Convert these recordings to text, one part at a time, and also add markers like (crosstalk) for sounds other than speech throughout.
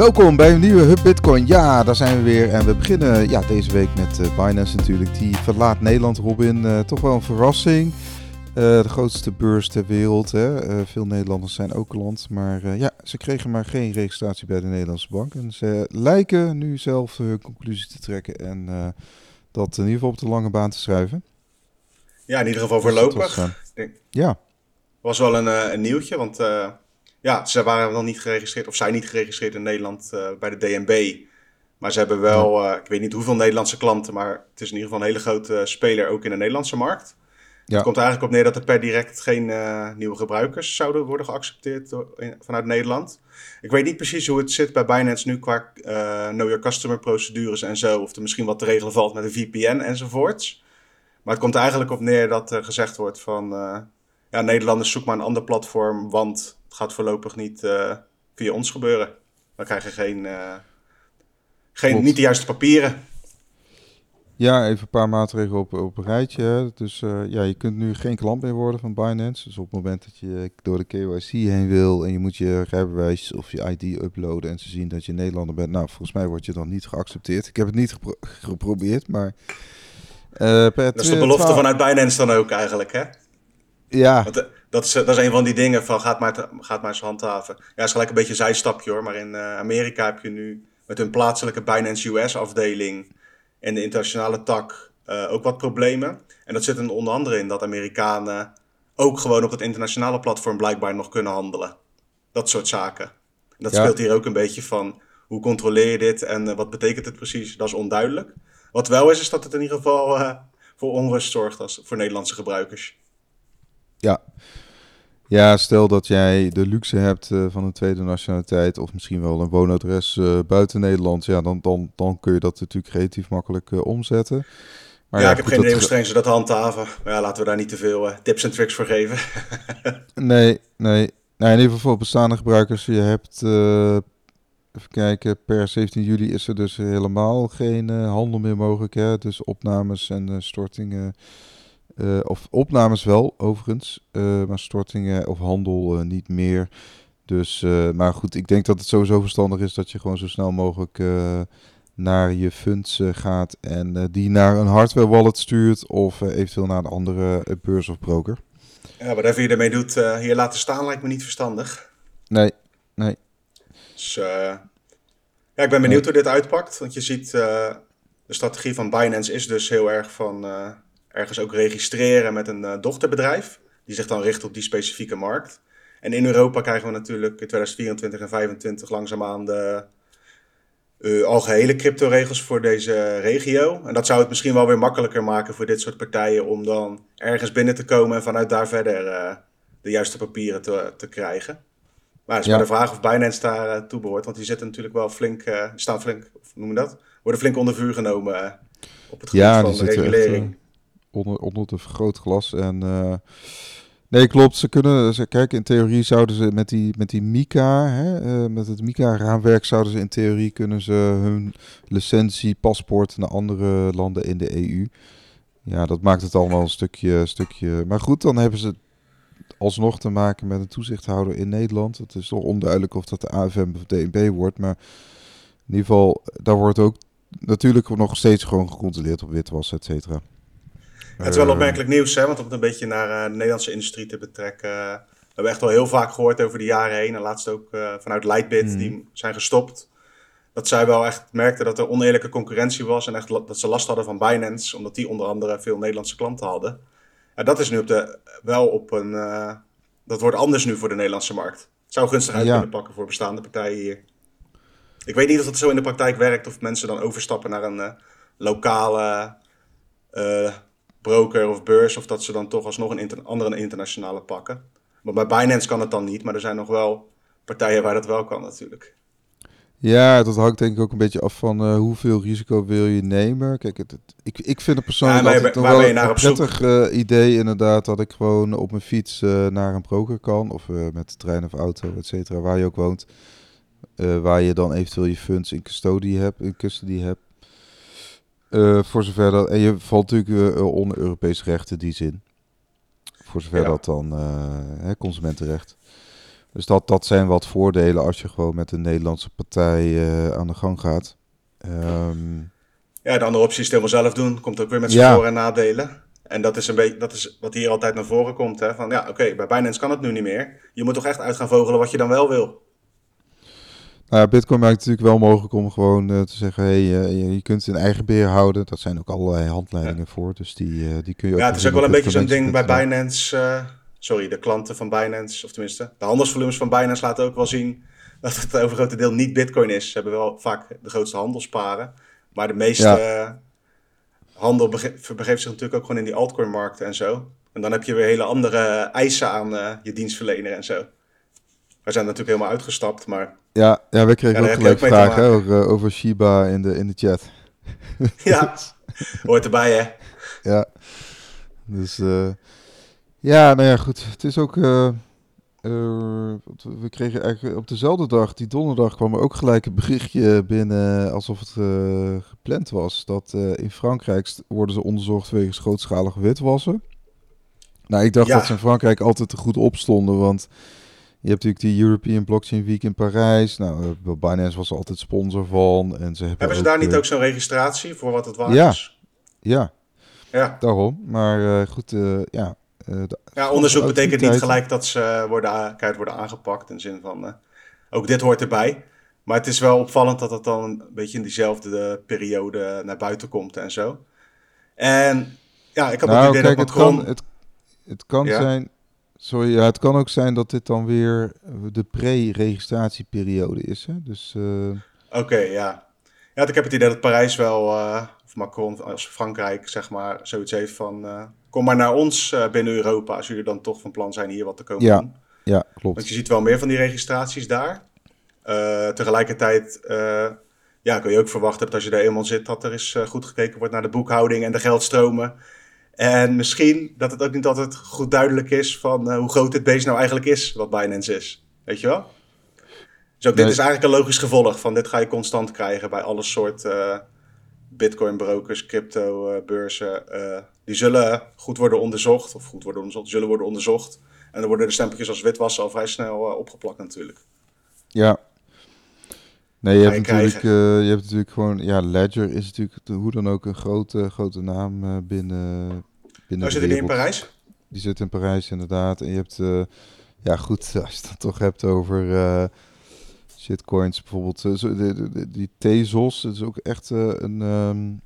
Welkom bij een nieuwe Hub Bitcoin. Ja, daar zijn we weer. En we beginnen ja, deze week met uh, Binance natuurlijk. Die verlaat Nederland, Robin. Uh, toch wel een verrassing. Uh, de grootste beurs ter wereld. Hè. veel Nederlanders zijn ook land. Maar ja, ze kregen maar geen registratie bij de Nederlandse bank. En ze lijken nu zelf hun conclusie te trekken. En dat in ieder geval op de lange baan te schrijven. Ja, in ieder geval voorlopig. Was, ja. Was wel een, een nieuwtje, want ja, ze waren nog niet geregistreerd, of zijn niet geregistreerd in Nederland uh, bij de DNB. Maar ze hebben wel, uh, ik weet niet hoeveel Nederlandse klanten, maar het is in ieder geval een hele grote speler ook in de Nederlandse markt. Ja. Het komt eigenlijk op neer dat er per direct geen uh, nieuwe gebruikers zouden worden geaccepteerd vanuit Nederland. Ik weet niet precies hoe het zit bij Binance nu qua know your customer procedures en zo. Of er misschien wat te regelen valt met een VPN enzovoorts. Maar het komt er eigenlijk op neer dat er gezegd wordt van... ja, Nederlanders zoek maar een ander platform, want het gaat voorlopig niet uh, via ons gebeuren. We krijgen geen, uh, geen niet de juiste papieren. Ja, even een paar maatregelen op, op een rijtje. Dus uh, ja, je kunt nu geen klant meer worden van Binance. Dus op het moment dat je door de KYC heen wil en je moet je rijbewijs of je ID uploaden en ze zien dat je Nederlander bent, nou, volgens mij word je dan niet geaccepteerd. Ik heb het niet gepro geprobeerd, maar... Uh, dat is de belofte vanuit Binance dan ook eigenlijk, hè? Ja. Want, dat is, dat is een van die dingen van gaat maar, te, gaat maar eens handhaven. Ja, is gelijk een beetje een zijstapje hoor. Maar in uh, Amerika heb je nu met hun plaatselijke Binance US afdeling en de internationale tak uh, ook wat problemen. En dat zit er onder andere in dat Amerikanen ook gewoon op het internationale platform blijkbaar nog kunnen handelen. Dat soort zaken. En dat speelt hier ook een beetje van hoe controleer je dit en uh, wat betekent het precies? Dat is onduidelijk. Wat wel is, is dat het in ieder geval voor onrust zorgt als, voor Nederlandse gebruikers. Ja. Ja, stel dat jij de luxe hebt uh, van een tweede nationaliteit of misschien wel een woonadres uh, buiten Nederland, ja, dan, dan, dan kun je dat natuurlijk relatief makkelijk uh, omzetten. Maar ja, ja, ik heb geen idee hoe streng ze dat handhaven. Maar ja, laten we daar niet te veel tips en tricks voor geven. (laughs) nee, nee. Nou, in ieder geval voor bestaande gebruikers, je hebt, even kijken, per 17 juli is er dus helemaal geen handel meer mogelijk. Hè? Dus opnames en stortingen uh, of opnames wel, overigens. Uh, maar stortingen of handel uh, niet meer. Dus, maar goed, ik denk dat het sowieso verstandig is dat je gewoon zo snel mogelijk naar je funds gaat en die naar een hardware wallet stuurt of eventueel naar een andere beurs of broker. Ja, wat even je ermee doet, hier laten staan lijkt me niet verstandig. Nee, nee. Dus ja, ik ben benieuwd hoe dit uitpakt, want je ziet de strategie van Binance is dus heel erg van ergens ook registreren met een uh, dochterbedrijf. Die zich dan richt op die specifieke markt. En in Europa krijgen we natuurlijk in 2024 en 2025 langzaamaan de uh, algehele crypto-regels voor deze regio. En dat zou het misschien wel weer makkelijker maken voor dit soort partijen om dan ergens binnen te komen en vanuit daar verder uh, de juiste papieren te, te krijgen. Maar het is ja. maar de vraag of Binance daar uh, toe behoort, want die zitten natuurlijk wel flink, staan flink, of noemen dat, worden flink onder vuur genomen op het gebied ja, van de regulering onder, onder het vergrootglas. En uh, nee, klopt. Ze kunnen, ze, kijk, in theorie zouden ze met die, met die Mika, hè, uh, met het Mika-raamwerk, zouden ze in theorie kunnen ze hun licentie, paspoort naar andere landen in de EU. Ja, dat maakt het allemaal een stukje, stukje. Maar goed, dan hebben ze alsnog te maken met een toezichthouder in Nederland. Het is toch onduidelijk of dat de AFM of DNB wordt. Maar in ieder geval, daar wordt ook natuurlijk nog steeds gewoon gecontroleerd op witwas, et cetera. Het is wel opmerkelijk nieuws, hè, want om het een beetje naar uh, de Nederlandse industrie te betrekken. Uh, we hebben echt wel heel vaak gehoord over de jaren heen. En laatst ook uh, vanuit Lightbit, mm. die zijn gestopt. Dat zij wel echt merkten dat er oneerlijke concurrentie was. En echt dat ze last hadden van Binance, omdat die onder andere veel Nederlandse klanten hadden. En dat is nu op de, wel op een. dat wordt anders nu voor de Nederlandse markt. Het zou gunstig uit ja. kunnen pakken voor bestaande partijen hier. Ik weet niet of dat zo in de praktijk werkt, of mensen dan overstappen naar een lokale broker of beurs, of dat ze dan toch alsnog een inter andere internationale pakken. Maar bij Binance kan het dan niet, maar er zijn nog wel partijen waar dat wel kan natuurlijk. Ja, dat hangt denk ik ook een beetje af van uh, hoeveel risico wil je nemen. Kijk, het, ik, ik vind het persoonlijk ja, wel een prettig uh, idee inderdaad dat ik gewoon op mijn fiets uh, naar een broker kan. Of met de trein of auto, et cetera, waar je ook woont. waar je dan eventueel je funds in custody hebt, in custody hebt. Uh, voor zover dat. En je valt natuurlijk uh, onder Europese rechten die zin. Voor zover ja. dat dan hè, consumentenrecht. Dus dat, dat zijn wat voordelen als je gewoon met een Nederlandse partij aan de gang gaat. Ehm, ja, de andere optie is het helemaal zelf doen. Komt ook weer met zijn voor- en nadelen. En dat is een beetje dat is wat hier altijd naar voren komt. Hè? Van ja, oké, bij Binance kan het nu niet meer. Je moet toch echt uit gaan vogelen wat je dan wel wil. Nou ja, Bitcoin maakt het natuurlijk wel mogelijk om gewoon uh, te zeggen: hey, uh, je kunt het in eigen beheer houden. Dat zijn ook allerlei handleidingen voor. Dus die, uh, die kun je ook. Ja, het is ook wel een beetje zo'n ding bij Binance. sorry, de klanten van Binance, of tenminste, de handelsvolumes van Binance laten ook wel zien dat het overgrote deel niet Bitcoin is. Ze hebben wel vaak de grootste handelsparen. Maar de meeste handel begeeft zich natuurlijk ook gewoon in die altcoin-markten en zo. En dan heb je weer hele andere eisen aan je dienstverlener en zo. We zijn natuurlijk helemaal uitgestapt, maar... Ja, ja we kregen ook gelijk vragen over, over Shiba in de, in de chat. (laughs) Ja, hoort erbij hè. Ja, dus... Uh, ja, nou ja, goed. Het is ook... Uh, uh, we kregen eigenlijk op dezelfde dag, die donderdag, kwam er ook gelijk een berichtje binnen alsof het gepland was. Dat in Frankrijk worden ze onderzocht wegens grootschalig witwassen. Nou, ik dacht dat ze in Frankrijk altijd te goed opstonden, want je hebt natuurlijk die European Blockchain Week in Parijs. Nou, uh, Binance was altijd sponsor van. En ze hebben, hebben ze daar niet ook zo'n registratie voor wat het waard ja, is? Ja, ja. daarom. Maar uh, goed, uh, ja. ja, onderzoek betekent niet gelijk dat ze worden, worden aangepakt. In de zin van, ook dit hoort erbij. Maar het is wel opvallend dat het dan een beetje in diezelfde periode naar buiten komt en zo. En ja, ik heb nou, het idee kijk, dat het kan, het, het kan zijn Sorry, ja, het kan ook zijn dat dit dan weer de pre-registratieperiode is. Hè? Dus, uh... Oké, ja. Ja, ik heb het idee dat Parijs wel, uh, of Macron als Frankrijk, zeg maar, zoiets heeft van... Uh, kom maar naar ons binnen Europa als jullie dan toch van plan zijn hier wat te komen ja. doen. Ja, klopt. Want je ziet wel meer van die registraties daar. tegelijkertijd ja, kun je ook verwachten dat als je daar eenmaal zit, dat er eens goed gekeken wordt naar de boekhouding en de geldstromen. En misschien dat het ook niet altijd goed duidelijk is van uh, hoe groot dit beest nou eigenlijk is, wat Binance is. Weet je wel? Dus ook dit is eigenlijk een logisch gevolg van dit ga je constant krijgen bij alle soorten uh, bitcoin brokers, crypto uh, beurzen. die zullen goed worden onderzocht, of goed worden onderzocht, zullen worden onderzocht. En dan worden de stempeltjes als witwassen al vrij snel opgeplakt natuurlijk. Ja. Nee, je hebt, natuurlijk, je hebt natuurlijk gewoon, ja, Ledger is natuurlijk hoe dan ook een grote, grote naam binnen, binnen oh, zit die in Parijs? Die zit in Parijs, inderdaad. En je hebt, uh, ja goed, (laughs) als je het toch hebt over uh, shitcoins, bijvoorbeeld de, de, die Tezos. Dat is ook echt een, um,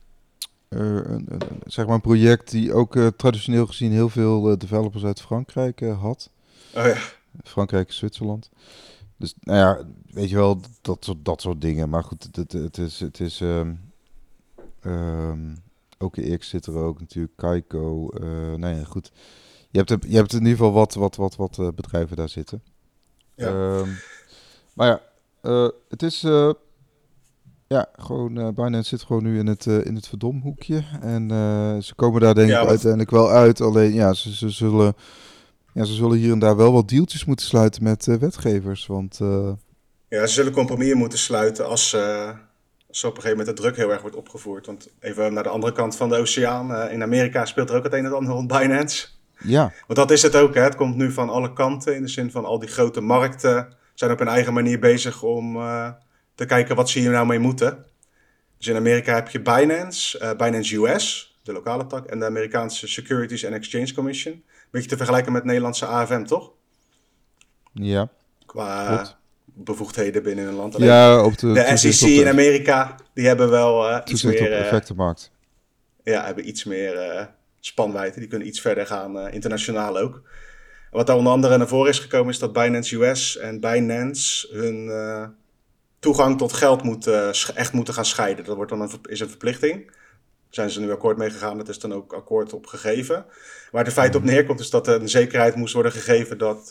een, een, zeg maar een project die ook traditioneel gezien heel veel developers uit Frankrijk had. Oh ja. Frankrijk, Zwitserland. Dus nou ja, weet je wel, dat soort, dat soort dingen. Maar goed, het, het, het is, het is um, um, OKX zit er ook natuurlijk, Kaiko. Uh, nou ja, goed. Je hebt, je hebt in ieder geval wat, wat, wat, wat uh, bedrijven daar zitten. Ja. Uh, maar ja, uh, het is... ja, gewoon, Binance zit gewoon nu in het, in het verdomhoekje. En ze komen daar denk ik ja, uiteindelijk wel uit. Alleen, ja, ze, ze, zullen... Ja, ze zullen hier en daar wel wat deeltjes moeten sluiten met wetgevers, want... Ja, ze zullen compromissen moeten sluiten als zo op een gegeven moment de druk heel erg wordt opgevoerd. Want even naar de andere kant van de oceaan. Uh, in Amerika speelt er ook het een en ander rond Binance. Ja. Want dat is het ook. Hè. Het komt nu van alle kanten. In de zin van al die grote markten zijn op hun eigen manier bezig om uh, te kijken wat ze hier nou mee moeten. Dus in Amerika heb je Binance, uh, Binance US, de lokale tak, en de Amerikaanse Securities and Exchange Commission. Beetje te vergelijken met Nederlandse AFM, toch? Ja. Qua bevoegdheden binnen een land. ja, op de, de SEC in Amerika, die hebben wel uh, iets meer... op effectenmarkt. Ja, hebben iets meer uh, spanwijdte. Die kunnen iets verder gaan, internationaal ook. wat daar onder andere naar voren is gekomen, is dat Binance US en Binance hun toegang tot geld moet, echt moeten gaan scheiden. Dat wordt dan een, is een verplichting. Zijn ze nu akkoord mee gegaan, dat is dan ook akkoord op gegeven. Waar de feit op neerkomt is dat er een zekerheid moest worden gegeven dat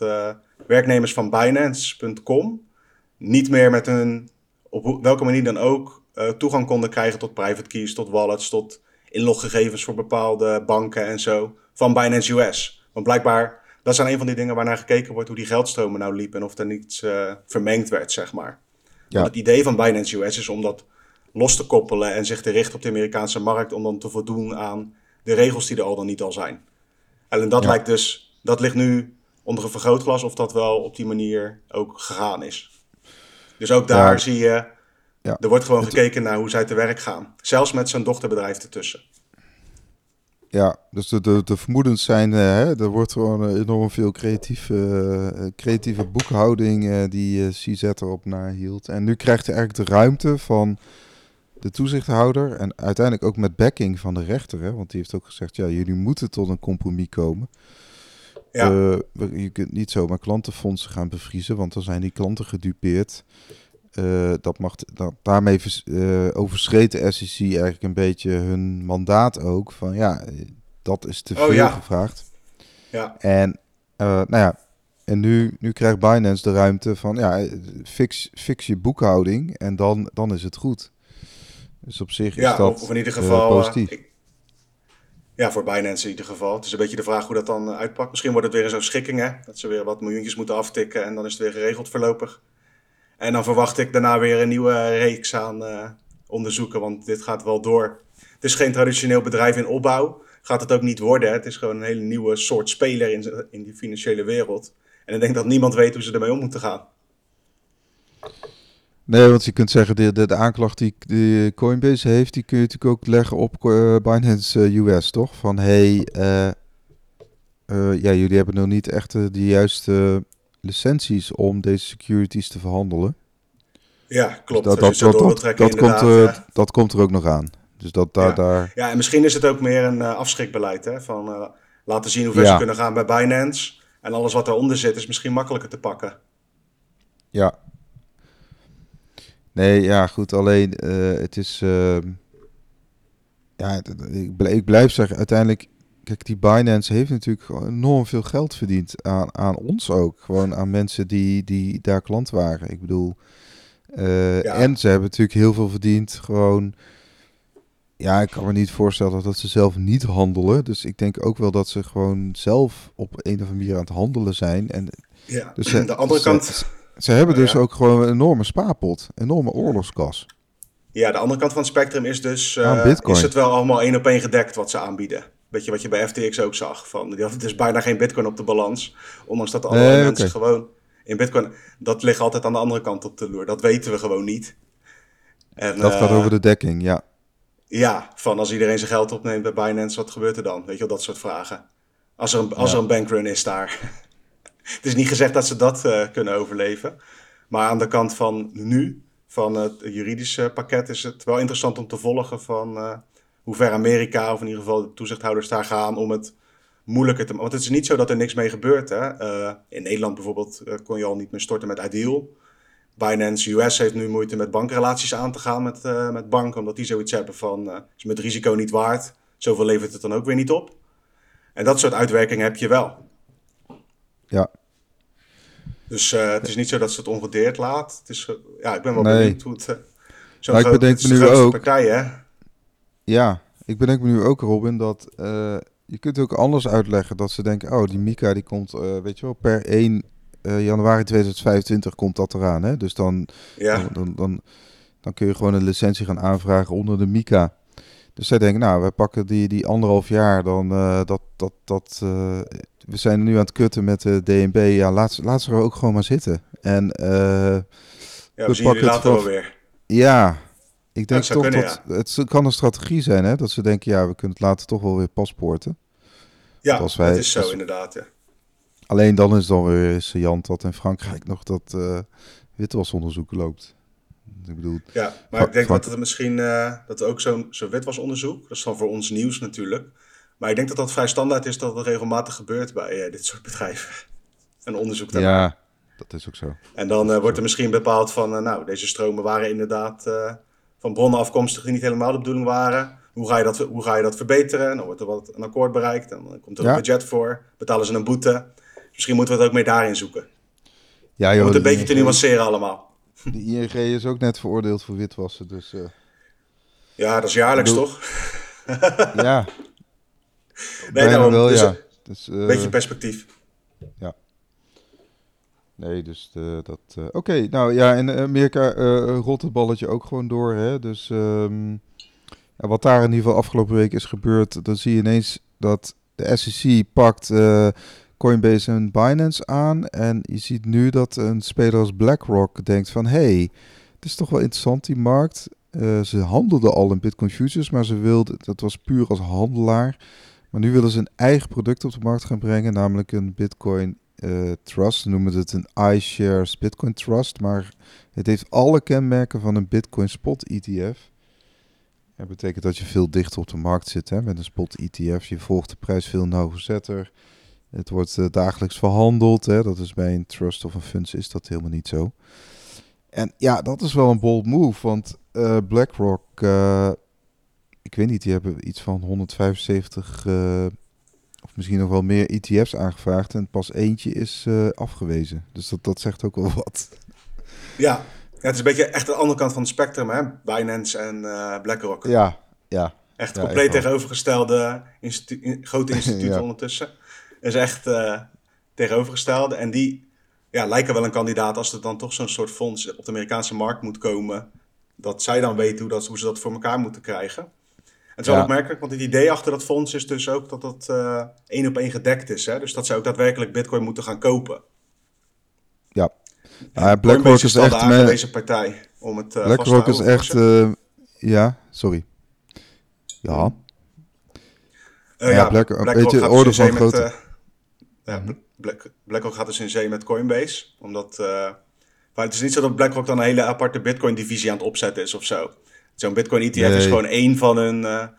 werknemers van Binance.com niet meer met hun, op welke manier dan ook, uh, toegang konden krijgen tot private keys, tot wallets, tot inloggegevens voor bepaalde banken en zo van Binance US. Want blijkbaar, dat zijn een van die dingen waarnaar gekeken wordt hoe die geldstromen nou liepen en of er niets uh, vermengd werd, zeg maar. Ja. Het idee van Binance US is om dat los te koppelen en zich te richten op de Amerikaanse markt om dan te voldoen aan de regels die er al dan niet al zijn. En dat lijkt dus, dat ligt nu onder een vergrootglas of dat wel op die manier ook gegaan is. Dus ook daar zie je, ja. er wordt gewoon gekeken naar hoe zij te werk gaan. Zelfs met zijn dochterbedrijf ertussen. Ja, dus de, de, de vermoedens zijn, uh, hè, er wordt gewoon uh, enorm veel creatieve, uh, creatieve boekhouding die CZ erop nahield. En nu krijgt hij eigenlijk de ruimte van de toezichthouder en uiteindelijk ook met backing van de rechter. Hè, want die heeft ook gezegd, ja, jullie moeten tot een compromis komen. Ja. je kunt niet zomaar klantenfondsen gaan bevriezen, want dan zijn die klanten gedupeerd. Uh, dat mag, dat, daarmee uh, overschreed de SEC eigenlijk een beetje hun mandaat ook. Van ja, dat is te oh, veel gevraagd. Ja. En, nou ja, en nu, nu krijgt Binance de ruimte van ja, fix, fix je boekhouding en dan, dan is het goed. Dus op zich is dat of in ieder geval, positief. Ik, ja, voor Binance in ieder geval. Het is een beetje de vraag hoe dat dan uitpakt. Misschien wordt het weer zo'n schikking, hè? Dat ze weer wat miljoentjes moeten aftikken en dan is het weer geregeld voorlopig. En dan verwacht ik daarna weer een nieuwe reeks aan uh, onderzoeken, want dit gaat wel door. Het is geen traditioneel bedrijf in opbouw. Gaat het ook niet worden. Het is gewoon een hele nieuwe soort speler in, in die financiële wereld. En ik denk dat niemand weet hoe ze ermee om moeten gaan. Nee, want je kunt zeggen, de, de, de aanklacht die, die, Coinbase heeft, die kun je natuurlijk ook leggen op uh, Binance US, toch? Van, hey, uh, ja, jullie hebben nog niet echt de juiste licenties om deze securities te verhandelen. Ja, klopt. dat, dat, dat, dat, komt, uh, dat komt er ook nog aan. Dus dat daar, ja. daar... ja, en misschien is het ook meer een afschrikbeleid. Hè? Van laten zien hoe ver ja. ze kunnen gaan bij Binance. En alles wat eronder zit is misschien makkelijker te pakken. Ja. Nee, ja, goed. Alleen het is... Ehm, ja, ik, ik blijf zeggen, uiteindelijk Kijk, die Binance heeft natuurlijk enorm veel geld verdiend. Aan, aan ons ook. Gewoon aan mensen die, die daar klant waren. Ik bedoel. Uh, En ze hebben natuurlijk heel veel verdiend. Gewoon. Ja, ik kan me niet voorstellen dat ze zelf niet handelen. Dus ik denk ook wel dat ze gewoon zelf op een of andere manier aan het handelen zijn. En ja, dus ze, de andere ze, kant. Ze, hebben dus ook gewoon een enorme spaarpot. Enorme oorlogskas. Ja, de andere kant van het spectrum is dus. Uh, is het wel allemaal één op één gedekt wat ze aanbieden? Weet je wat je bij FTX ook zag? Van, die had dus bijna geen bitcoin op de balans. Ondanks dat alle nee, mensen okay. gewoon in bitcoin... Dat ligt altijd aan de andere kant op de loer. Dat weten we gewoon niet. En, dat uh, gaat over de dekking, ja. Ja, van als iedereen zijn geld opneemt bij Binance, wat gebeurt er dan? Weet je wel, dat soort vragen. Als er een, als ja. er een bankrun is daar. (laughs) het is niet gezegd dat ze dat uh, kunnen overleven. Maar aan de kant van nu, van het juridische pakket, is het wel interessant om te volgen van... Uh, hoe ver Amerika, of in ieder geval de toezichthouders daar gaan om het moeilijker te maken. Want het is niet zo dat er niks mee gebeurt. Hè? Uh, in Nederland bijvoorbeeld kon je al niet meer storten met Ideal. Binance US heeft nu moeite met bankrelaties aan te gaan met, met banken, omdat die zoiets hebben van is met risico niet waard. Zoveel levert het dan ook weer niet op. En dat soort uitwerkingen heb je wel. Ja. Dus het is niet zo dat ze het ongedeerd laat. Het is, ja, ik ben wel nee. benieuwd hoe het. Zo'n nou, groot, ik nu ook. partij, hè? Ja, ik bedenk me nu ook, Robin, dat uh, je kunt ook anders uitleggen dat ze denken, oh, die Mika die komt, uh, weet je wel, per 1 uh, januari 2025 komt dat eraan. Hè? Dus dan, ja. dan, dan, dan, dan, kun je gewoon een licentie gaan aanvragen onder de Mika. Dus zij denken, nou, wij pakken die, die anderhalf jaar, dan dat, dat, dat, we zijn nu aan het kutten met de DNB, ja, laat, laat ze er ook gewoon maar zitten. En ja, we, jullie later wel weer. Ja, ik denk toch kunnen, dat ja. het kan een strategie zijn, hè? Dat ze denken, ja, we kunnen het later toch wel weer paspoorten. Ja, als wij, dat is zo als... inderdaad, ja. Alleen dan is het dan weer saillant dat in Frankrijk nog dat uh, witwasonderzoek loopt. Ik bedoel, ja, maar ik denk dat het misschien uh, dat ook zo'n zo witwasonderzoek, dat is dan voor ons nieuws natuurlijk. Maar ik denk dat dat vrij standaard is dat het regelmatig gebeurt bij uh, dit soort bedrijven. (laughs) Een onderzoek daarna. Ja, dat is ook zo. En dan uh, wordt er misschien bepaald van, nou, deze stromen waren inderdaad van bronnen afkomstig die niet helemaal de bedoeling waren. Hoe ga je dat, hoe ga je dat verbeteren? Dan wordt er wat een akkoord bereikt en dan komt er ja. een budget voor. Betalen ze een boete. Misschien moeten we het ook meer daarin zoeken. Ja, joh, Om het een beetje ING, te nuanceren allemaal. (laughs) De ING is ook net veroordeeld voor witwassen, dus... Uh... Ja, dat is jaarlijks bedoel... toch? ja. (laughs) Nee, daarom, wel, dus, ja. Dus, uh... beetje perspectief. Ja. Nee, dus de, dat... Uh, Oké, okay, nou ja, in Amerika uh, rolt het balletje ook gewoon door, hè. Dus um, ja, wat daar in ieder geval afgelopen week is gebeurd, dan zie je ineens dat de SEC pakt Coinbase en Binance aan. En je ziet nu dat een speler als BlackRock denkt van... hey, het is toch wel interessant die markt. Ze handelden al in Bitcoin futures, maar ze wilden, dat was puur als handelaar. Maar nu willen ze een eigen product op de markt gaan brengen, namelijk een Bitcoin uh, Trust. Ze noemen het een iShares Bitcoin Trust, maar het heeft alle kenmerken van een Bitcoin Spot ETF. Dat betekent dat je veel dichter op de markt zit hè, met een spot ETF. Je volgt de prijs veel nauwgezetter. Het wordt uh, dagelijks verhandeld. Hè. Dat is bij een trust of een funds is dat helemaal niet zo. En ja, dat is wel een bold move, want uh, BlackRock, ik weet niet, die hebben iets van 175 of misschien nog wel meer ETF's aangevraagd en pas eentje is afgewezen. Dus dat, dat zegt ook wel (laughs) wat. Ja, ja, het is een beetje echt de andere kant van het spectrum, hè? Binance en uh, BlackRock. Ja, ja. Echt compleet tegenovergestelde institu grote (laughs) instituten ondertussen. is echt tegenovergestelde. En die ja, lijken wel een kandidaat als er dan toch zo'n soort fonds op de Amerikaanse markt moet komen. Dat zij dan weten hoe, dat, hoe ze dat voor elkaar moeten krijgen. Het is wel opmerkelijk, want het idee achter dat fonds is dus ook dat dat uh, één op één gedekt is. Hè? Dus dat ze ook daadwerkelijk bitcoin moeten gaan kopen. Ja, ja, BlackRock is echt met deze partij om het uh, BlackRock is echt, uh, ja, sorry. Ja. Ja, Black, BlackRock weet je, orde dus van grote. Met, ja. Black, BlackRock gaat dus in zee met Coinbase, omdat. maar het is niet zo dat BlackRock dan een hele aparte Bitcoin-divisie aan het opzetten is of zo. Zo'n Bitcoin-ETF nee. is gewoon één van hun,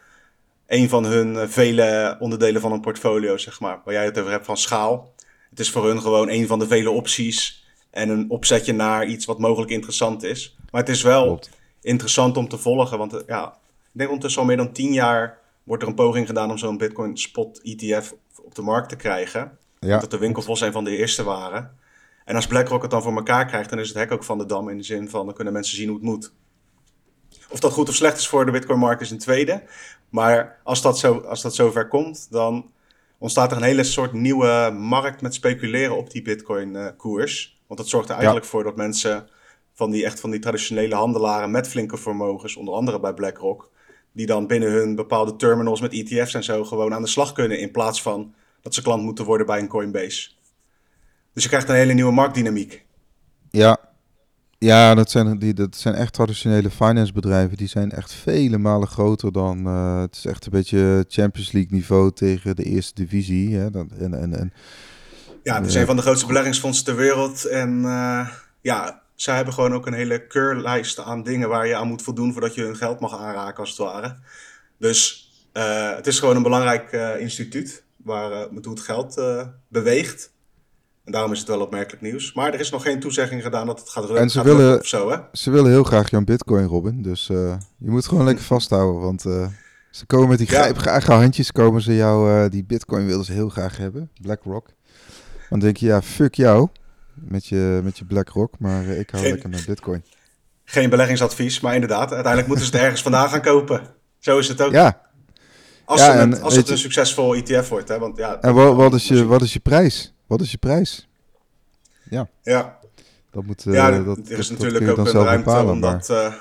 één van hun vele onderdelen van een portfolio, zeg maar. Waar jij het over hebt van schaal. Het is voor hun gewoon één van de vele opties en een opzetje naar iets wat mogelijk interessant is. Maar het is wel interessant om te volgen, want eh, ja, ik denk ondertussen al meer dan tien jaar wordt er een poging gedaan om zo'n Bitcoin Spot ETF op de markt te krijgen. Ja. Dat de winkelvos een van de eerste waren. En als BlackRock het dan voor elkaar krijgt, dan is het hek ook van de dam in de zin van dan kunnen mensen zien hoe het moet. Of dat goed of slecht is voor de Bitcoin-markt is een tweede. Maar als dat, zo, als dat zover komt, dan ontstaat er een hele soort nieuwe markt met speculeren op die Bitcoin-koers. Want dat zorgt er eigenlijk voor dat mensen van die, echt van die traditionele handelaren met flinke vermogens, onder andere bij BlackRock, die dan binnen hun bepaalde terminals met ETF's en zo gewoon aan de slag kunnen in plaats van dat ze klant moeten worden bij een Coinbase. Dus je krijgt een hele nieuwe marktdynamiek. Ja, ja dat, zijn, die, dat zijn echt traditionele finance bedrijven. Die zijn echt vele malen groter dan. Uh, het is echt een beetje Champions League niveau tegen de eerste divisie. Hè? Dat, en, en, en ja, het is een van de grootste beleggingsfondsen ter wereld. En uh, ja, zij hebben gewoon ook een hele keurlijst aan dingen waar je aan moet voldoen voordat je hun geld mag aanraken, als het ware. Dus uh, het is gewoon een belangrijk instituut waar hoe het geld beweegt. En daarom is het wel opmerkelijk nieuws. Maar er is nog geen toezegging gedaan dat het gaat En ze, willen, of zo, hè? ze willen heel graag jouw bitcoin, Robin. Dus je moet gewoon lekker vasthouden. Want ze komen met die ja. grijpgrage handjes. Komen ze jou, die bitcoin willen ze heel graag hebben. BlackRock. Dan denk je, ja, fuck jou met je, met je BlackRock, maar eh, ik hou lekker met Bitcoin. Geen beleggingsadvies, maar inderdaad, uiteindelijk moeten ze het ergens vandaan gaan kopen. Zo is het ook. Ja. Als, ja, het, als het een succesvol ETF wordt, hè? Want, ja, en wat, wat, is je, wat is je prijs? Wat is je prijs? Ja. Ja. Dat moet, ja, dat, er is natuurlijk ook een ruimte bepalen, om dat uh,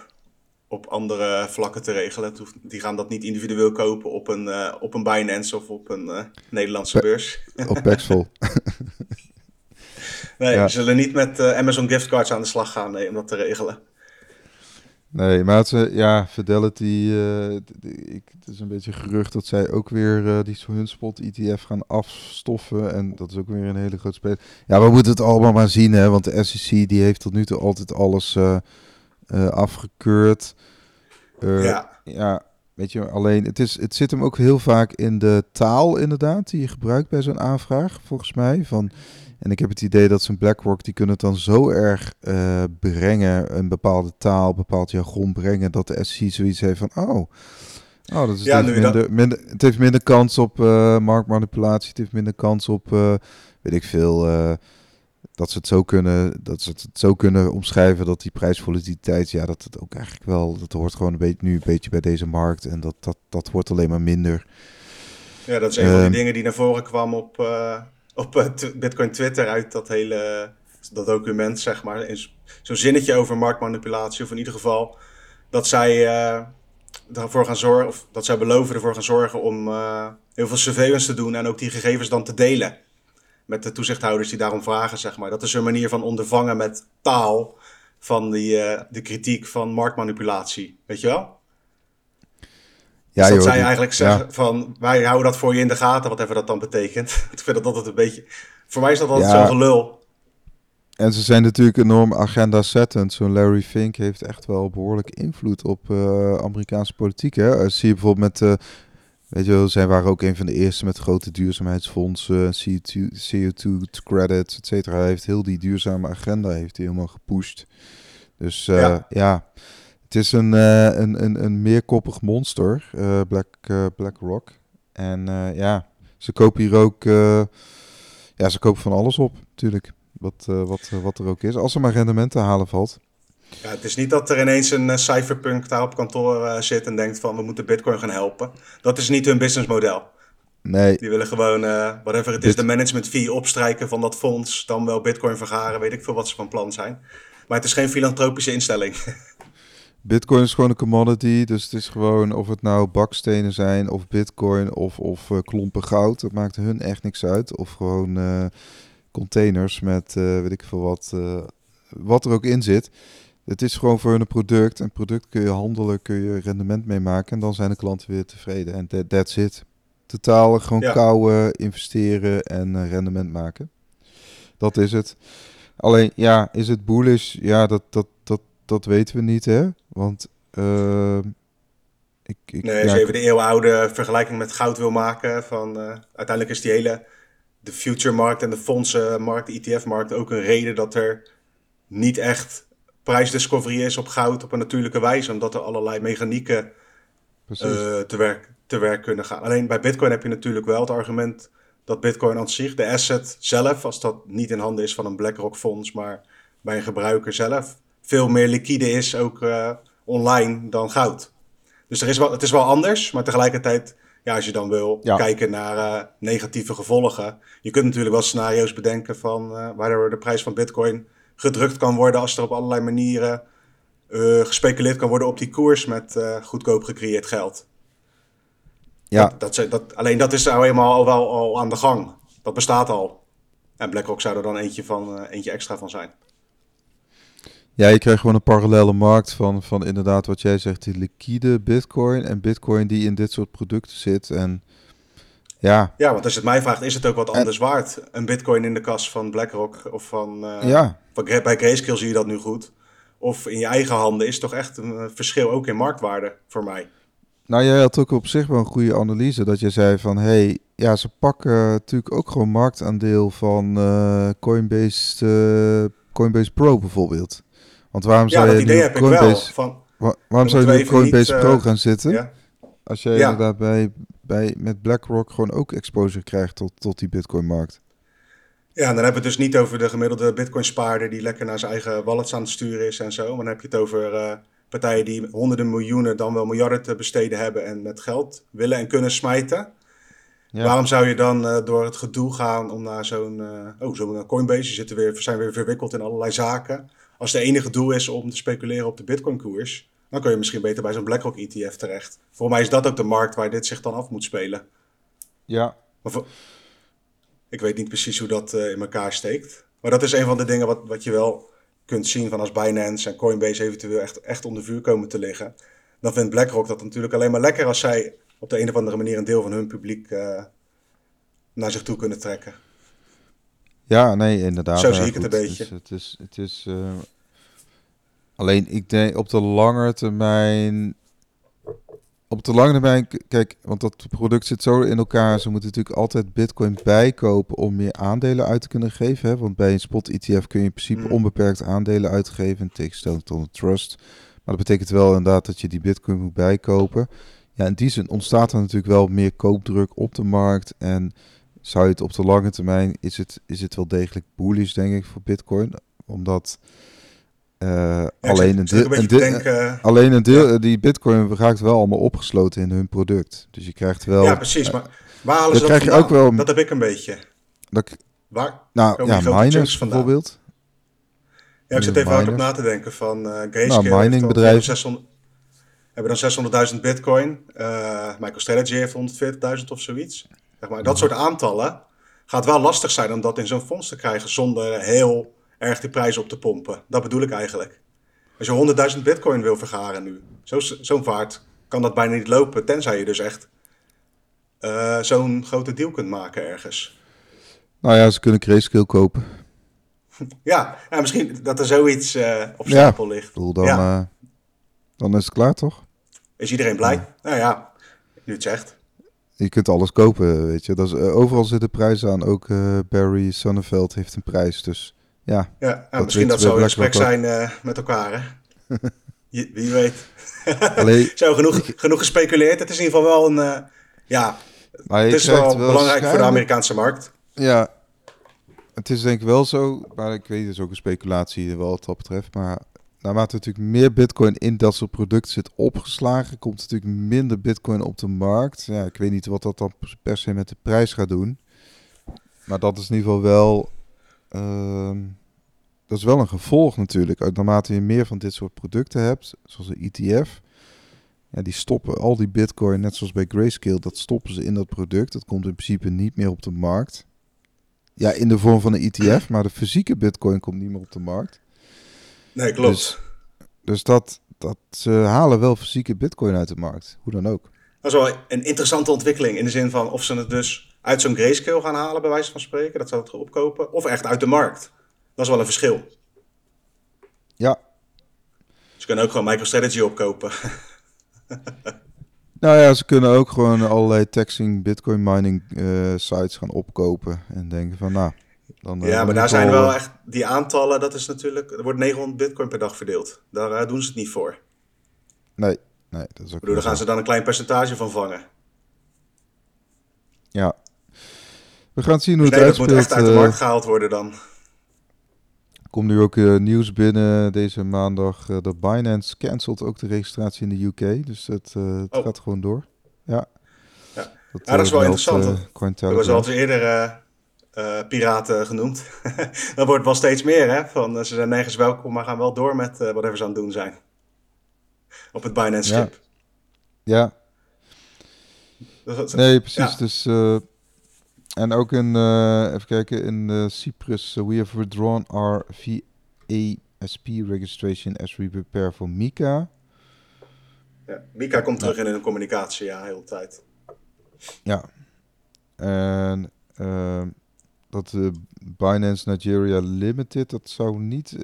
op andere vlakken te regelen. Die gaan dat niet individueel kopen op een, uh, op een Binance of op een uh, Nederlandse beurs. Op Paxful. (laughs) (laughs) nee, ja. we zullen niet met uh, Amazon giftcards aan de slag gaan nee, om dat te regelen. Nee, maar het, ja, Fidelity, ik, het is een beetje gerucht dat zij ook weer die hun spot ETF gaan afstoffen. En dat is ook weer een hele grote speler. Ja, we moeten het allemaal maar zien, hè, want de SEC die heeft tot nu toe altijd alles afgekeurd. Ja. ja, weet je, alleen het, is, het zit hem ook heel vaak in de taal inderdaad die je gebruikt bij zo'n aanvraag, volgens mij. Van, en ik heb het idee dat zo'n BlackRock, die kunnen het dan zo erg uh, brengen, een bepaalde taal, een bepaald jargon brengen, dat de SEC zoiets heeft van, oh... Oh, dat is ja, minder, dat... minder, het heeft minder kans op uh, marktmanipulatie. Het heeft minder kans op, uh, weet ik veel, dat ze het zo kunnen, dat ze het zo kunnen omschrijven dat die prijsvolatiliteit, ja, dat het ook eigenlijk wel, dat hoort gewoon een beetje nu een beetje bij deze markt en dat, dat, dat wordt alleen maar minder. Ja, dat is een van die ehm, dingen die naar voren kwam op, op uh, Bitcoin Twitter uit dat hele dat document, zeg maar. Zo'n zinnetje over marktmanipulatie, of in ieder geval dat zij uh, ervoor gaan zorgen, of dat zij beloven ervoor gaan zorgen om heel veel surveillance te doen en ook die gegevens dan te delen. met de toezichthouders die daarom vragen, zeg maar. Dat is een manier van ondervangen met taal van die, eh, de kritiek van marktmanipulatie. Weet je wel? Ja, dus dat zij eigenlijk zeggen van, wij houden dat voor je in de gaten, wat even dat dan betekent. (laughs) ik vind dat altijd een beetje, voor mij is dat altijd zo'n gelul. En ze zijn natuurlijk enorm agenda-settend. Zo'n Larry Fink heeft echt wel behoorlijk invloed op uh, Amerikaanse politiek. Hè? Dat zie je bijvoorbeeld met, uh, weet je wel, zij waren ook een van de eerste met grote duurzaamheidsfondsen, CO2, CO2 credits, et cetera. Hij heeft heel die duurzame agenda heeft hij helemaal gepusht. Dus uh, ja. ja. Het is een, een, een, een meerkoppig monster, Black, Black Rock. En ja, ze kopen hier ook, ja, ze kopen van alles op, natuurlijk wat, uh, wat, uh, wat er ook is. Als er maar rendement te halen valt. Ja, het is niet dat er ineens een uh, cypherpunk daar op kantoor zit en denkt van we moeten Bitcoin gaan helpen. Dat is niet hun businessmodel. Nee. Die willen gewoon, whatever het is, de management fee opstrijken van dat fonds. Dan wel Bitcoin vergaren, weet ik veel wat ze van plan zijn. Maar het is geen filantropische instelling. (laughs) Bitcoin is gewoon een commodity, dus het is gewoon of het nou bakstenen zijn of bitcoin of, of klompen goud. Dat maakt hun echt niks uit. Of gewoon containers met uh, weet ik veel wat, wat er ook in zit. Het is gewoon voor hun een product. Een product kun je handelen, kun je rendement mee maken en dan zijn de klanten weer tevreden. En that, that's it. Totaal gewoon ja. kouwen, investeren en rendement maken. Dat is het. Alleen, ja, is het bullish? Ja, dat, dat, dat, dat weten we niet, hè? Want ik, ik, nee, als je even de eeuwenoude vergelijking met goud wil maken, van uiteindelijk is die hele de future-markt en de fondsenmarkt, de ETF-markt, ook een reden dat er niet echt prijsdiscovery is op goud op een natuurlijke wijze, omdat er allerlei mechanieken uh, te, werk, te werk kunnen gaan. Alleen bij Bitcoin heb je natuurlijk wel het argument dat Bitcoin aan zich, de asset zelf, als dat niet in handen is van een BlackRock-fonds, maar bij een gebruiker zelf, veel meer liquide is ook uh, online dan goud. Dus er is wel, het is wel anders, maar tegelijkertijd ja, als je dan wil kijken naar uh, negatieve gevolgen. Je kunt natuurlijk wel scenario's bedenken van uh, waardoor de prijs van Bitcoin gedrukt kan worden als er op allerlei manieren gespeculeerd kan worden op die koers met goedkoop gecreëerd geld. Ja. Dat, dat, dat, alleen dat is nou eenmaal al wel al aan de gang. Dat bestaat al. En BlackRock zou er dan eentje, van, eentje extra van zijn. Ja, je krijgt gewoon een parallele markt van, van inderdaad wat jij zegt, die liquide bitcoin en bitcoin die in dit soort producten zit. En ja. Ja, want als het mij vraagt, is het ook wat anders waard? Een bitcoin in de kas van BlackRock of van, uh, ja. van bij Grayscale zie je dat nu goed. Of in je eigen handen is toch echt een verschil ook in marktwaarde voor mij. Nou, jij had ook op zich wel een goede analyse dat je zei van, hey, ja, ze pakken natuurlijk ook gewoon marktaandeel van uh, Coinbase, uh, Coinbase Pro bijvoorbeeld. Want waarom zou je nu Coinbase, van, waarom zou je nu Coinbase Pro uh, gaan zitten? Ja. Als je ja. inderdaad bij, met BlackRock gewoon ook exposure krijgt tot, tot die Bitcoin-markt. Ja, en dan hebben we het dus niet over de gemiddelde Bitcoin-spaarder die lekker naar zijn eigen wallets aan het sturen is en zo. Maar dan heb je het over uh, partijen die honderden miljoenen, dan wel miljarden te besteden hebben en met geld willen en kunnen smijten. Ja. Waarom zou je dan uh, door het gedoe gaan om naar zo'n oh, zo'n Coinbase, je zitten weer, zijn weer verwikkeld in allerlei zaken als de enige doel is om te speculeren op de Bitcoin-koers, dan kun je misschien beter bij zo'n BlackRock ETF terecht. Voor mij is dat ook de markt waar dit zich dan af moet spelen. Ja. ik weet niet precies hoe dat uh, in elkaar steekt. Maar dat is een van de dingen wat, wat je wel kunt zien van als Binance en Coinbase eventueel echt, echt onder vuur komen te liggen. Dan vindt BlackRock dat natuurlijk alleen maar lekker als zij op de een of andere manier een deel van hun publiek uh, naar zich toe kunnen trekken. Ja, nee, inderdaad. Zo zie ik het een beetje. Het is, het is, uh, alleen ik denk op de lange termijn. Op de lange termijn, kijk, want dat product zit zo in elkaar. Ze moeten natuurlijk altijd Bitcoin bijkopen om meer aandelen uit te kunnen geven. Hè? Want bij een spot ETF kun je in principe mm. onbeperkt aandelen uitgeven. Tegenstelling tot een trust. Maar dat betekent wel inderdaad dat je die Bitcoin moet bijkopen. Ja, in die zin ontstaat er natuurlijk wel meer koopdruk op de markt. En zou je het op de lange termijn, is het, is het wel degelijk bullish, denk ik, voor Bitcoin. Omdat uh, alleen, een deel, een deel, alleen een deel, die Bitcoin raakt wel allemaal opgesloten in hun product. Dus je krijgt wel. Ja, precies. Maar waar halen ze dat krijg je ook wel. Dat heb ik een beetje. Dat, waar? Nou, ja, miners bijvoorbeeld. Ja, ik zit even hard op na te denken van uh, Grayscale. Nou, miningbedrijven. Hebben dan 600.000 bitcoin. Uh, MicroStrategy heeft 140.000 of zoiets. Zeg maar, dat soort aantallen. gaat wel lastig zijn om dat in zo'n fonds te krijgen zonder heel erg de prijs op te pompen. Dat bedoel ik eigenlijk. Als je 100.000 bitcoin wil vergaren nu, zo'n vaart kan dat bijna niet lopen, tenzij je dus echt uh, zo'n grote deal kunt maken ergens. Nou ja, ze kunnen Grayscale kopen. (laughs) ja, ja, misschien dat er zoiets uh, op stapel ja, ligt. Bedoel, dan, ja. uh, dan is het klaar, toch? Is iedereen blij? Ja. Nou ja, nu het zegt. Je kunt alles kopen, weet je. Dat is, uh, overal zit de prijs aan. Ook Barry Sonneveld heeft een prijs, dus ja. Ja, misschien dat zou een gesprek zijn met elkaar, hè? (laughs) wie weet. Allee, (laughs) Zo, genoeg, genoeg gespeculeerd. Het is in ieder geval wel een... ja, maar het is wel, belangrijk voor de Amerikaanse markt. Ja, het is denk ik wel zo, maar ik weet het is ook een speculatie wel wat dat betreft. Maar naarmate natuurlijk meer bitcoin in dat soort producten zit opgeslagen, komt natuurlijk minder bitcoin op de markt. Ja, ik weet niet wat dat dan per se met de prijs gaat doen. Maar dat is in ieder geval wel, uh, dat is wel een gevolg natuurlijk. Naarmate je meer van dit soort producten hebt, zoals een ETF, ja, die stoppen al die bitcoin, net zoals bij Grayscale, dat stoppen ze in dat product. Dat komt in principe niet meer op de markt. Ja, in de vorm van een ETF, maar de fysieke bitcoin komt niet meer op de markt. Nee, klopt. Dus, dus dat, dat ze halen wel fysieke bitcoin uit de markt, hoe dan ook. Dat is wel een interessante ontwikkeling in de zin van of ze het dus uit zo'n grayscale gaan halen, bij wijze van spreken, dat ze het opkopen, of echt uit de markt. Dat is wel een verschil. Ja. Ze kunnen ook gewoon MicroStrategy opkopen. (laughs) nou ja, ze kunnen ook gewoon allerlei taxing bitcoin mining uh, sites gaan opkopen en denken van nou... Dan, ja, maar daar zijn wel echt die aantallen, dat is natuurlijk, er wordt 900 bitcoin per dag verdeeld. Daar uh, doen ze het niet voor. Nee, nee, dat is ook. Bedoel, daar gaan ze dan een klein percentage van vangen. Ja. We gaan zien hoe dus het nee. Dat moet echt uit de markt gehaald worden dan komt nu ook uh, nieuws binnen deze maandag. Uh, dat Binance cancelt ook de registratie in de UK. Dus het, uh, het oh. gaat gewoon door. Ja, ja. Dat, ja, dat is wel interessant. er was al eerder piraten genoemd. (laughs) dat wordt wel steeds meer. Hè? Van, ze zijn nergens welkom, maar gaan wel door met whatever ze aan het doen zijn. Op het Binance-schip. Ja. ja. Nee, precies. Dus en ook in, uh, even kijken, in uh, Cyprus, uh, we have withdrawn our VASP registration as we prepare for Mika. Ja, Mika komt terug in hun communicatie, ja, heel de tijd. Ja. En dat Binance Nigeria Limited, dat zou niet,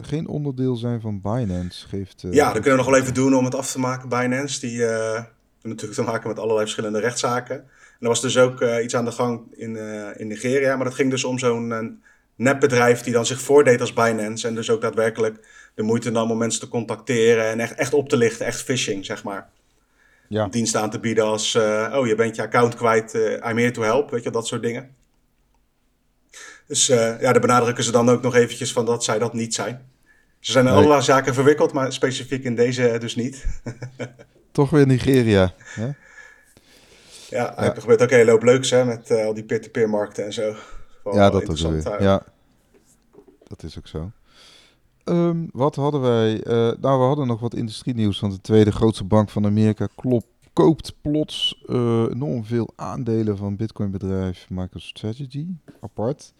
geen onderdeel zijn van Binance, geeft... ja, dat kunnen we nog wel even doen om het af te maken, Binance. Die hebben natuurlijk te maken met allerlei verschillende rechtszaken er was dus ook uh, iets aan de gang in, uh, in Nigeria. Maar dat ging dus om zo'n uh, nepbedrijf die dan zich voordeed als Binance. En dus ook daadwerkelijk de moeite nam om mensen te contacteren en echt, echt op te lichten. Echt phishing, zeg maar. Ja. Diensten aan te bieden als, oh je bent je account kwijt, I'm here to help. Weet je, dat soort dingen. Dus ja, daar benadrukken ze dan ook nog eventjes van dat zij dat niet zijn. Ze zijn in nee. allerlei zaken verwikkeld, maar specifiek in deze dus niet. (laughs) Toch weer Nigeria. Hè? Ja, er gebeurt ook een hele hoop leuks hè, met uh, al die peer-to-peer markten en zo. ja, dat ook weer. Ja, dat is ook zo. Um, wat hadden wij? Uh, nou, we hadden nog wat industrienieuws. Want de tweede grootste bank van Amerika klop, koopt plots uh, enorm veel aandelen van Bitcoin-bedrijf MicroStrategy. Apart.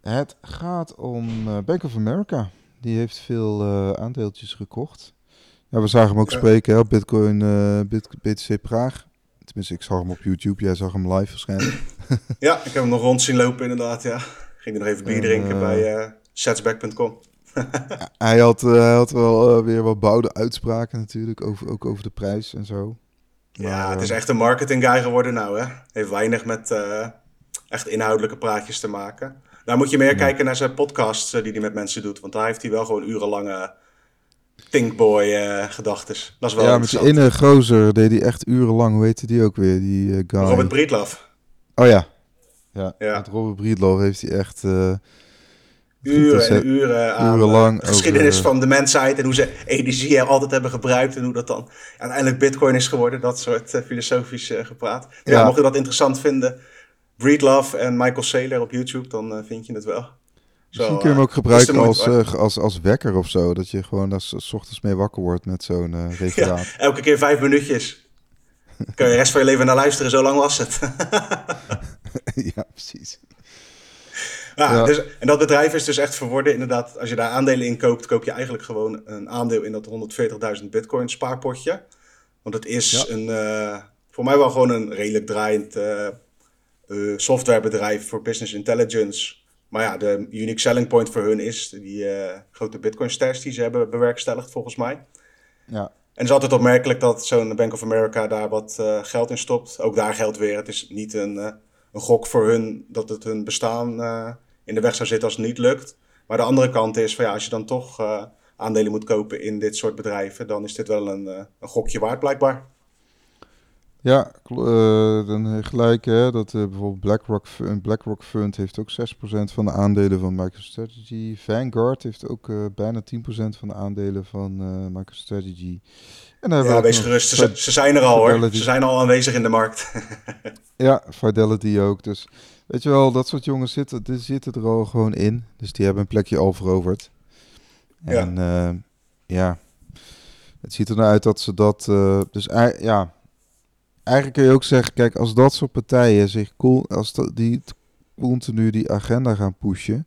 Het gaat om Bank of America. Die heeft veel aandeeltjes gekocht. Ja, we zagen hem ook spreken hè, op Bitcoin, Bit BTC Praag. Tenminste, ik zag hem op YouTube. Jij zag hem live waarschijnlijk. (laughs) ja, ik heb hem nog rond zien lopen inderdaad, ja. Ging er nog even bier drinken bij setsback.com. (laughs) hij, had, hij had wel weer wat bouwde uitspraken natuurlijk, over, ook over de prijs en zo. Maar, ja, het is echt een marketing guy geworden nou, hè. Heeft weinig met echt inhoudelijke praatjes te maken. Daar moet je meer kijken naar zijn podcasts die hij met mensen doet. Want daar heeft hij wel gewoon urenlange Thinkboy uh, gedachtes. Dat is wel Ja, met die ene gozer deed hij echt urenlang. Hoe heette die ook weer, die uh, guy? Robert Breedlove. Oh ja. Ja, ja. met Robert Breedlove heeft hij echt... Uren en uren aan urenlang geschiedenis over, van de mensheid... en hoe ze energie altijd hebben gebruikt... en hoe dat dan uiteindelijk bitcoin is geworden. Dat soort uh, filosofisch gepraat. Ja, ja, mocht je dat interessant vinden... Breedlove en Michael Saylor op YouTube... dan vind je het wel. Misschien kun je hem ook gebruiken als, als, als wekker of zo. Dat je gewoon als, s ochtends mee wakker wordt met zo'n (laughs) referaat. Ja, elke keer vijf minuutjes. (laughs) Kun je de rest van je leven naar luisteren, zo lang was het. (laughs) ja, precies. Ja, ja. Dus, en dat bedrijf is dus echt verworden, inderdaad, als je daar aandelen in koopt, koop je eigenlijk gewoon een aandeel in dat 140.000 bitcoin spaarpotje. Want het is een, uh, voor mij wel gewoon een redelijk draaiend uh, uh, softwarebedrijf voor business intelligence. Maar ja, de unique selling point voor hun is die grote bitcoin stash die ze hebben bewerkstelligd volgens mij. Ja. En het is altijd opmerkelijk dat zo'n Bank of America daar wat geld in stopt. Ook daar geldt weer, het is niet een, een gok voor hun dat het hun bestaan in de weg zou zitten als het niet lukt. Maar de andere kant is van ja, als je dan toch uh, aandelen moet kopen in dit soort bedrijven, dan is dit wel een, uh, een gokje waard blijkbaar. Ja, uh, dan gelijk hè, dat bijvoorbeeld BlackRock, een BlackRock Fund heeft ook 6% van de aandelen van MicroStrategy. Vanguard heeft ook bijna 10% van de aandelen van MicroStrategy. En ja, wees gerust, ze, ze, zijn er al hoor. Ze zijn al aanwezig in de markt. (laughs) ja, Fidelity ook. Dus Weet je wel, dat soort jongens zitten, die zitten er al gewoon in. Dus die hebben een plekje al veroverd. En ja, uh, ja. het ziet er nou uit dat ze dat... Uh, dus ja, eigenlijk kun je ook zeggen, kijk, als dat soort partijen zich cool, als die continu die agenda gaan pushen.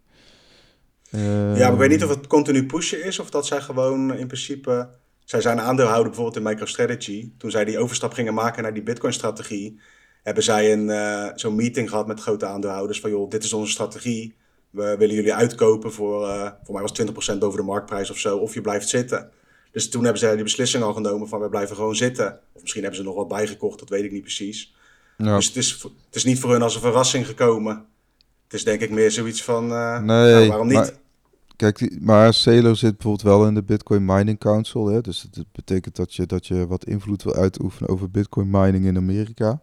Uh, ja, maar ik weet niet of het continu pushen is of dat zij gewoon in principe. Zij zijn aandeelhouder bijvoorbeeld in MicroStrategy. Toen zij die overstap gingen maken naar die Bitcoin-strategie hebben zij een, uh, zo'n meeting gehad met grote aandeelhouders van joh, dit is onze strategie. We willen jullie uitkopen voor, uh, voor mij was 20% boven de marktprijs of zo, of je blijft zitten. Dus toen hebben zij die beslissing al genomen van we blijven gewoon zitten. Of misschien hebben ze nog wat bijgekocht, dat weet ik niet precies. Ja. Dus het is, het is niet voor hun als een verrassing gekomen. Het is denk ik meer zoiets van, uh, nee, nou, waarom niet? Maar, kijk, maar Celo zit bijvoorbeeld wel in de Bitcoin Mining Council. Hè? Dus dat betekent dat je, dat je wat invloed wil uitoefenen over Bitcoin mining in Amerika.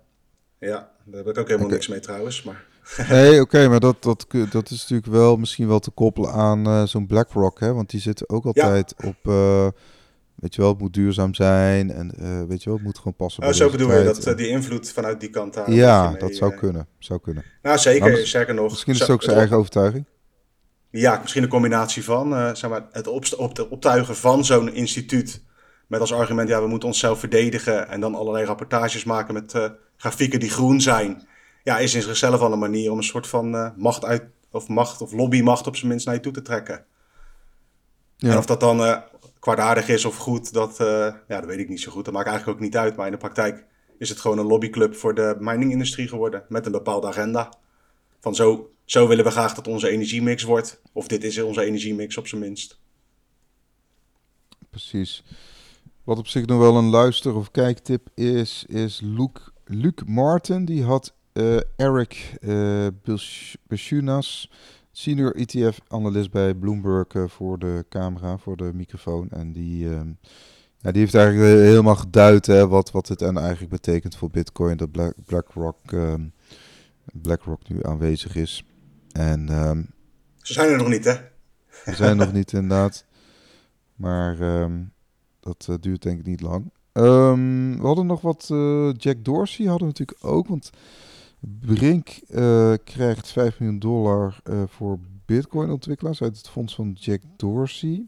Ja, daar heb ik ook helemaal niks mee trouwens. Maar... (laughs) Nee, oké, maar dat, dat, dat is natuurlijk wel misschien wel te koppelen aan uh, zo'n BlackRock, hè? Want die zitten ook altijd op, uh, weet je wel, het moet duurzaam zijn en uh, weet je wel, het moet gewoon passen oh, Zo bedoel je, dat die invloed vanuit die kant. Ja, dat zou kunnen, zou kunnen. Nou, zeker, nou, zeker nog. Misschien is het ook zijn eigen overtuiging. Ja, misschien een combinatie van, zeg maar, het op, op, optuigen van zo'n instituut met als argument, ja, we moeten onszelf verdedigen en dan allerlei rapportages maken met grafieken die groen zijn, ja, is in zichzelf al een manier om een soort van uh, macht uit, of macht of lobbymacht op zijn minst naar je toe te trekken. Ja. En of dat dan uh, kwaadaardig is of goed, dat, uh, ja, dat weet ik niet zo goed. Dat maakt eigenlijk ook niet uit. Maar in de praktijk is het gewoon een lobbyclub voor de miningindustrie geworden. Met een bepaalde agenda. Van zo, zo willen we graag dat onze energiemix wordt. Of dit is onze energiemix op zijn minst. Precies. Wat op zich nog wel een luister- of kijktip is, is Luke Luc Martin, die had uh, Eric uh, Bishunas, senior ETF-analyst bij Bloomberg uh, voor de camera, voor de microfoon. En die, uh, ja, die heeft eigenlijk helemaal geduid hè, wat, wat het en eigenlijk betekent voor Bitcoin, dat Black, BlackRock, um, BlackRock nu aanwezig is. En, um, Ze zijn er nog niet, hè? Ze zijn nog niet, inderdaad. Maar um, dat duurt denk ik niet lang. Um, we hadden nog wat. Uh, Jack Dorsey hadden we natuurlijk ook. Want Brink uh, krijgt 5 miljoen dollar uh, voor Bitcoin-ontwikkelaars uit het fonds van Jack Dorsey.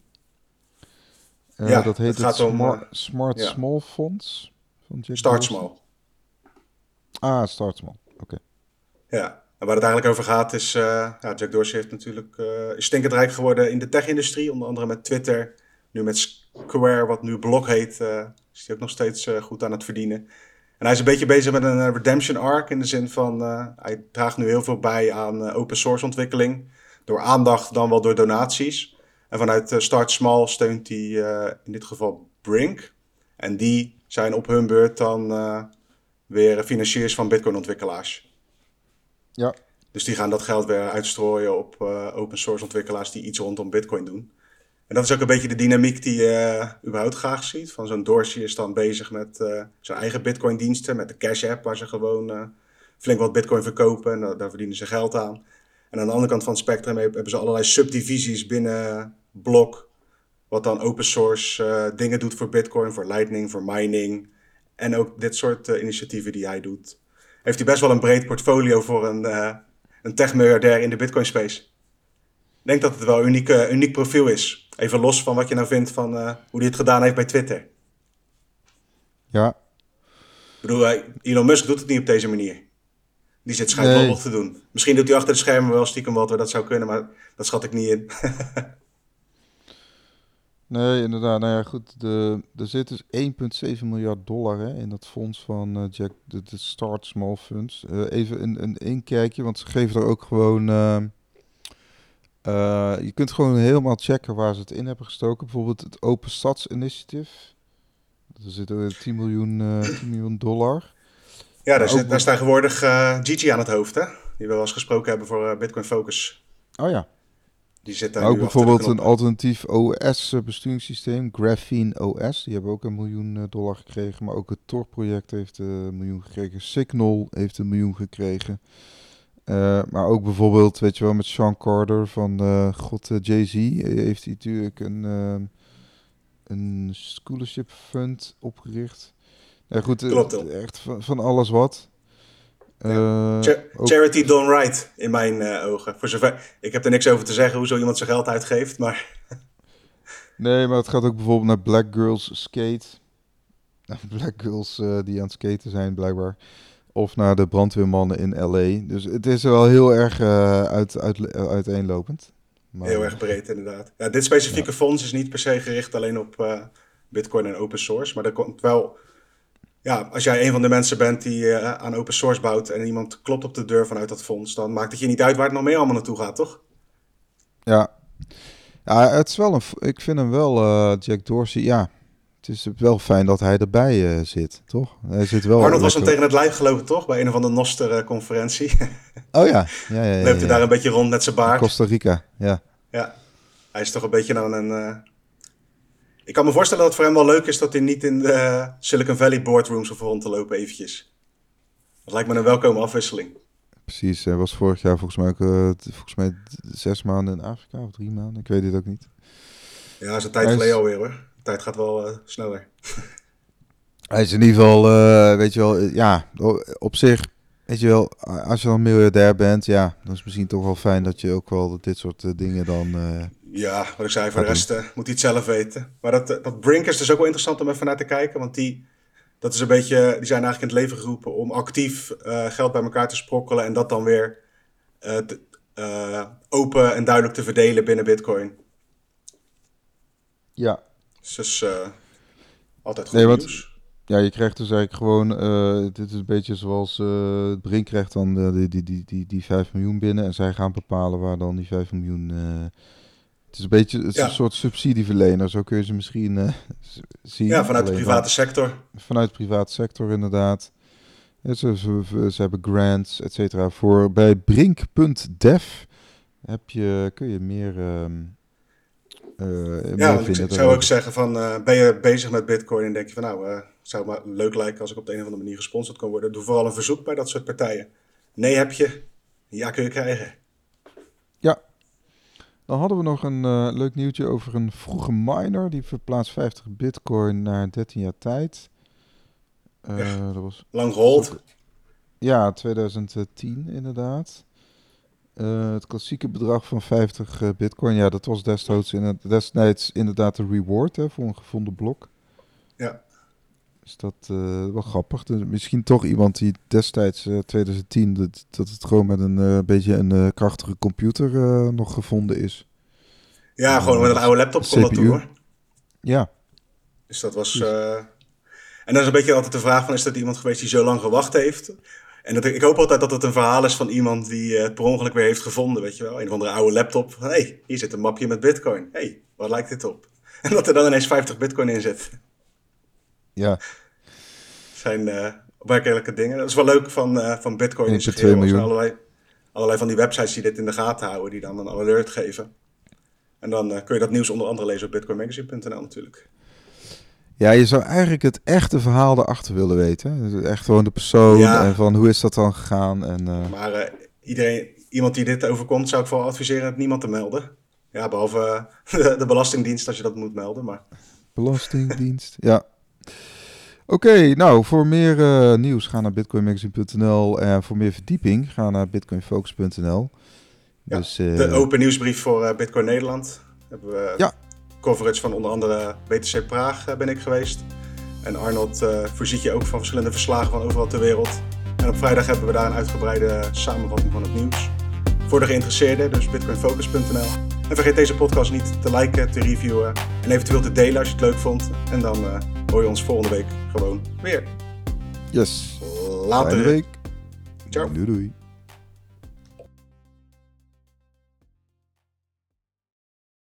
ja, dat heet het, het Smart, om, Smart ja. Small Fonds. Van Jack Start Dorsey. Small. Ah, Start Small. Oké. Okay. Ja, en waar het eigenlijk over gaat is. ja, Jack Dorsey heeft natuurlijk. is stinkend rijk geworden in de tech-industrie. Onder andere met Twitter. Nu met Square, wat nu Block heet is hij ook nog steeds uh, goed aan het verdienen. En hij is een beetje bezig met een uh, redemption arc in de zin van uh, hij draagt nu heel veel bij aan open source ontwikkeling. Door aandacht dan wel door donaties. En vanuit Start Small steunt hij in dit geval Brink. En die zijn op hun beurt dan weer financiers van Bitcoin ontwikkelaars. Ja. Dus die gaan dat geld weer uitstrooien op open source ontwikkelaars die iets rondom Bitcoin doen. En dat is ook een beetje de dynamiek die je uh, überhaupt graag ziet. Van zo'n Dorsey is dan bezig met uh, zijn eigen Bitcoin-diensten, met de Cash App, waar ze gewoon uh, flink wat Bitcoin verkopen en daar verdienen ze geld aan. En aan de andere kant van het spectrum hebben ze allerlei subdivisies binnen Block, wat dan open source dingen doet voor Bitcoin, voor Lightning, voor mining en ook dit soort initiatieven die hij doet. Heeft hij best wel een breed portfolio voor een, een tech-miljardair in de Bitcoin-space. Ik denk dat het wel een uniek, uniek profiel is. Even los van wat je nou vindt van uh, hoe hij het gedaan heeft bij Twitter. Ja. Ik bedoel, Elon Musk doet het niet op deze manier. Die zit schijnbaar nee. te doen. Misschien doet hij achter de schermen wel stiekem wat, dat zou kunnen, maar dat schat ik niet in. (laughs) nee, inderdaad. Nou ja, goed. De, er zit dus 1,7 miljard dollar hè, in dat fonds van uh, Jack, de, de, Start Small Funds. Uh, even een, een inkijkje, want ze geven er ook gewoon... Uh, je kunt gewoon helemaal checken waar ze het in hebben gestoken. Bijvoorbeeld het Open Stads Initiative. Er zit 10 miljoen, 10 miljoen dollar. Ja, daar, zit, daar staat tegenwoordig uh, Gigi aan het hoofd, hè? Die we wel eens gesproken hebben voor uh, Bitcoin Focus. Oh ja. Die zit daar ook bijvoorbeeld een alternatief OS-besturingssysteem, Graphene OS. Die hebben ook een miljoen uh, dollar gekregen. Maar ook het Tor-project heeft een miljoen gekregen. Signal heeft een miljoen gekregen. Maar ook bijvoorbeeld, weet je wel, met Sean Carter van God Jay-Z heeft hij natuurlijk een, een scholarship fund opgericht. Ja, goed, Klopt, echt van, van alles wat. Uh, charity done right, in mijn uh, ogen. Voor zover, ik heb er niks over te zeggen hoe zo iemand zijn geld uitgeeft, maar... (laughs) nee, maar het gaat ook bijvoorbeeld naar Black Girls Skate. (laughs) Black Girls uh, die aan het skaten zijn, blijkbaar. Of naar de brandweermannen in L.A. Dus het is wel heel erg uit, uit, uiteenlopend. Maar... Heel erg breed, inderdaad. Ja, dit specifieke fonds is niet per se gericht alleen op Bitcoin en open source, maar er komt wel ja, als jij een van de mensen bent die uh, aan open source bouwt en iemand klopt op de deur vanuit dat fonds, dan maakt het je niet uit waar het nog meer allemaal naartoe gaat, toch? Ja, ja het is wel een, ik vind hem wel, uh, Jack Dorsey, ja, het is wel fijn dat hij erbij uh, zit, toch? Hij zit wel Arnold was hem tegen het lijf gelopen, toch? Bij een of andere Noster-conferentie. (laughs) oh ja, ja, ja. ja, hij daar een beetje rond met zijn baard. Costa Rica, ja. Ja, hij is toch een beetje aan een ik kan me voorstellen dat het voor hem wel leuk is dat hij niet in de Silicon Valley boardrooms hoeft rond te lopen eventjes. Dat lijkt me een welkome afwisseling. Precies, hij was vorig jaar volgens mij ook uh, volgens mij zes maanden in Afrika of drie maanden. Ik weet het ook niet. Ja, dat is een tijd geleden alweer hoor. De tijd gaat wel uh, sneller. (laughs) hij is in ieder geval, uh, weet je wel, ja, op zich, weet je wel, als je dan miljardair bent, ja, dan is het misschien toch wel fijn dat je ook wel dit soort dingen dan ja, wat ik zei, voor de rest moet hij het zelf weten. Maar dat, eh, dat Brink is dus ook wel interessant om even naar te kijken. Want die, dat is een beetje, die zijn eigenlijk in het leven geroepen om actief geld bij elkaar te sprokkelen. En dat dan weer te, open en duidelijk te verdelen binnen Bitcoin. Ja. Dus, dus altijd goed nee, nieuws. Ja, je krijgt dus eigenlijk gewoon, dit is een beetje zoals uh, Brink krijgt dan die, die, die, die, die 5 miljoen binnen en zij gaan bepalen waar dan die 5 miljoen het is een beetje het is een soort subsidieverlener, zo kun je ze misschien zien. Ja, vanuit de private sector. Vanuit de private sector, inderdaad. Ja, ze, ze, ze, hebben grants, et cetera. Voor bij brink.dev heb je, kun je meer. Um, uh, ja, meer vinden ik zou ook zeggen van, uh, ben je bezig met bitcoin en denk je van nou, uh, zou het maar leuk lijken als ik op de een of andere manier gesponsord kan worden. Doe vooral een verzoek bij dat soort partijen. Nee heb je, ja kun je krijgen. Ja, dan hadden we nog een uh, leuk nieuwtje over een vroege miner. Die verplaatst 50 bitcoin naar 13 jaar tijd. Uh, ja, dat was lang gehold. Ja, 2010 inderdaad. Uh, het klassieke bedrag van 50 bitcoin, ja, dat was destijds, in het, destijds inderdaad de reward hè, voor een gevonden blok. Ja. Is dat wel grappig? Dus misschien toch iemand die destijds, 2010, dat, dat het gewoon met een beetje een krachtige computer nog gevonden is. Ja, gewoon met een oude laptop kon dat doen hoor. Ja. Dus dat was... En dan is een beetje altijd de vraag van, is dat iemand geweest die zo lang gewacht heeft? En dat, ik hoop altijd dat het een verhaal is van iemand die het per ongeluk weer heeft gevonden, weet je wel. Een of andere oude laptop. Hé, hey, hier zit een mapje met bitcoin. Hé, hey, wat lijkt dit op? (laughs) En dat er dan ineens 50 bitcoin in zit. Ja. zijn uh, opmerkelijke dingen. Dat is wel leuk van, uh, van bitcoin. In 2 miljoen. Allerlei, allerlei van die websites die dit in de gaten houden, die dan een alert geven. En dan uh, kun je dat nieuws onder andere lezen op bitcoinmagazine.nl natuurlijk. Ja, je zou eigenlijk het echte verhaal erachter willen weten. Dus echt gewoon de persoon en van hoe is dat dan gegaan. En, uh... Maar uh, iedereen, iemand die dit overkomt, zou ik vooral adviseren het niemand te melden. Ja, behalve (laughs) de, de Belastingdienst als je dat moet melden. Maar... Belastingdienst, ja. Oké, nou voor meer nieuws ga naar bitcoinmagazine.nl en voor meer verdieping ga naar bitcoinfocus.nl. Ja, dus, de eh, open nieuwsbrief voor eh, Bitcoin Nederland. Hebben we ja. Coverage van onder andere BTC Praag eh, ben ik geweest. En Arnold voorziet je ook van verschillende verslagen van overal ter wereld. En op vrijdag hebben we daar een uitgebreide samenvatting van het nieuws. Voor de geïnteresseerden, dus bitcoinfocus.nl. En vergeet deze podcast niet te liken, te reviewen en eventueel te delen als je het leuk vond. En dan uh, hoor je ons volgende week gewoon weer. Yes. Later. Fijne week. Ciao. Doei doei.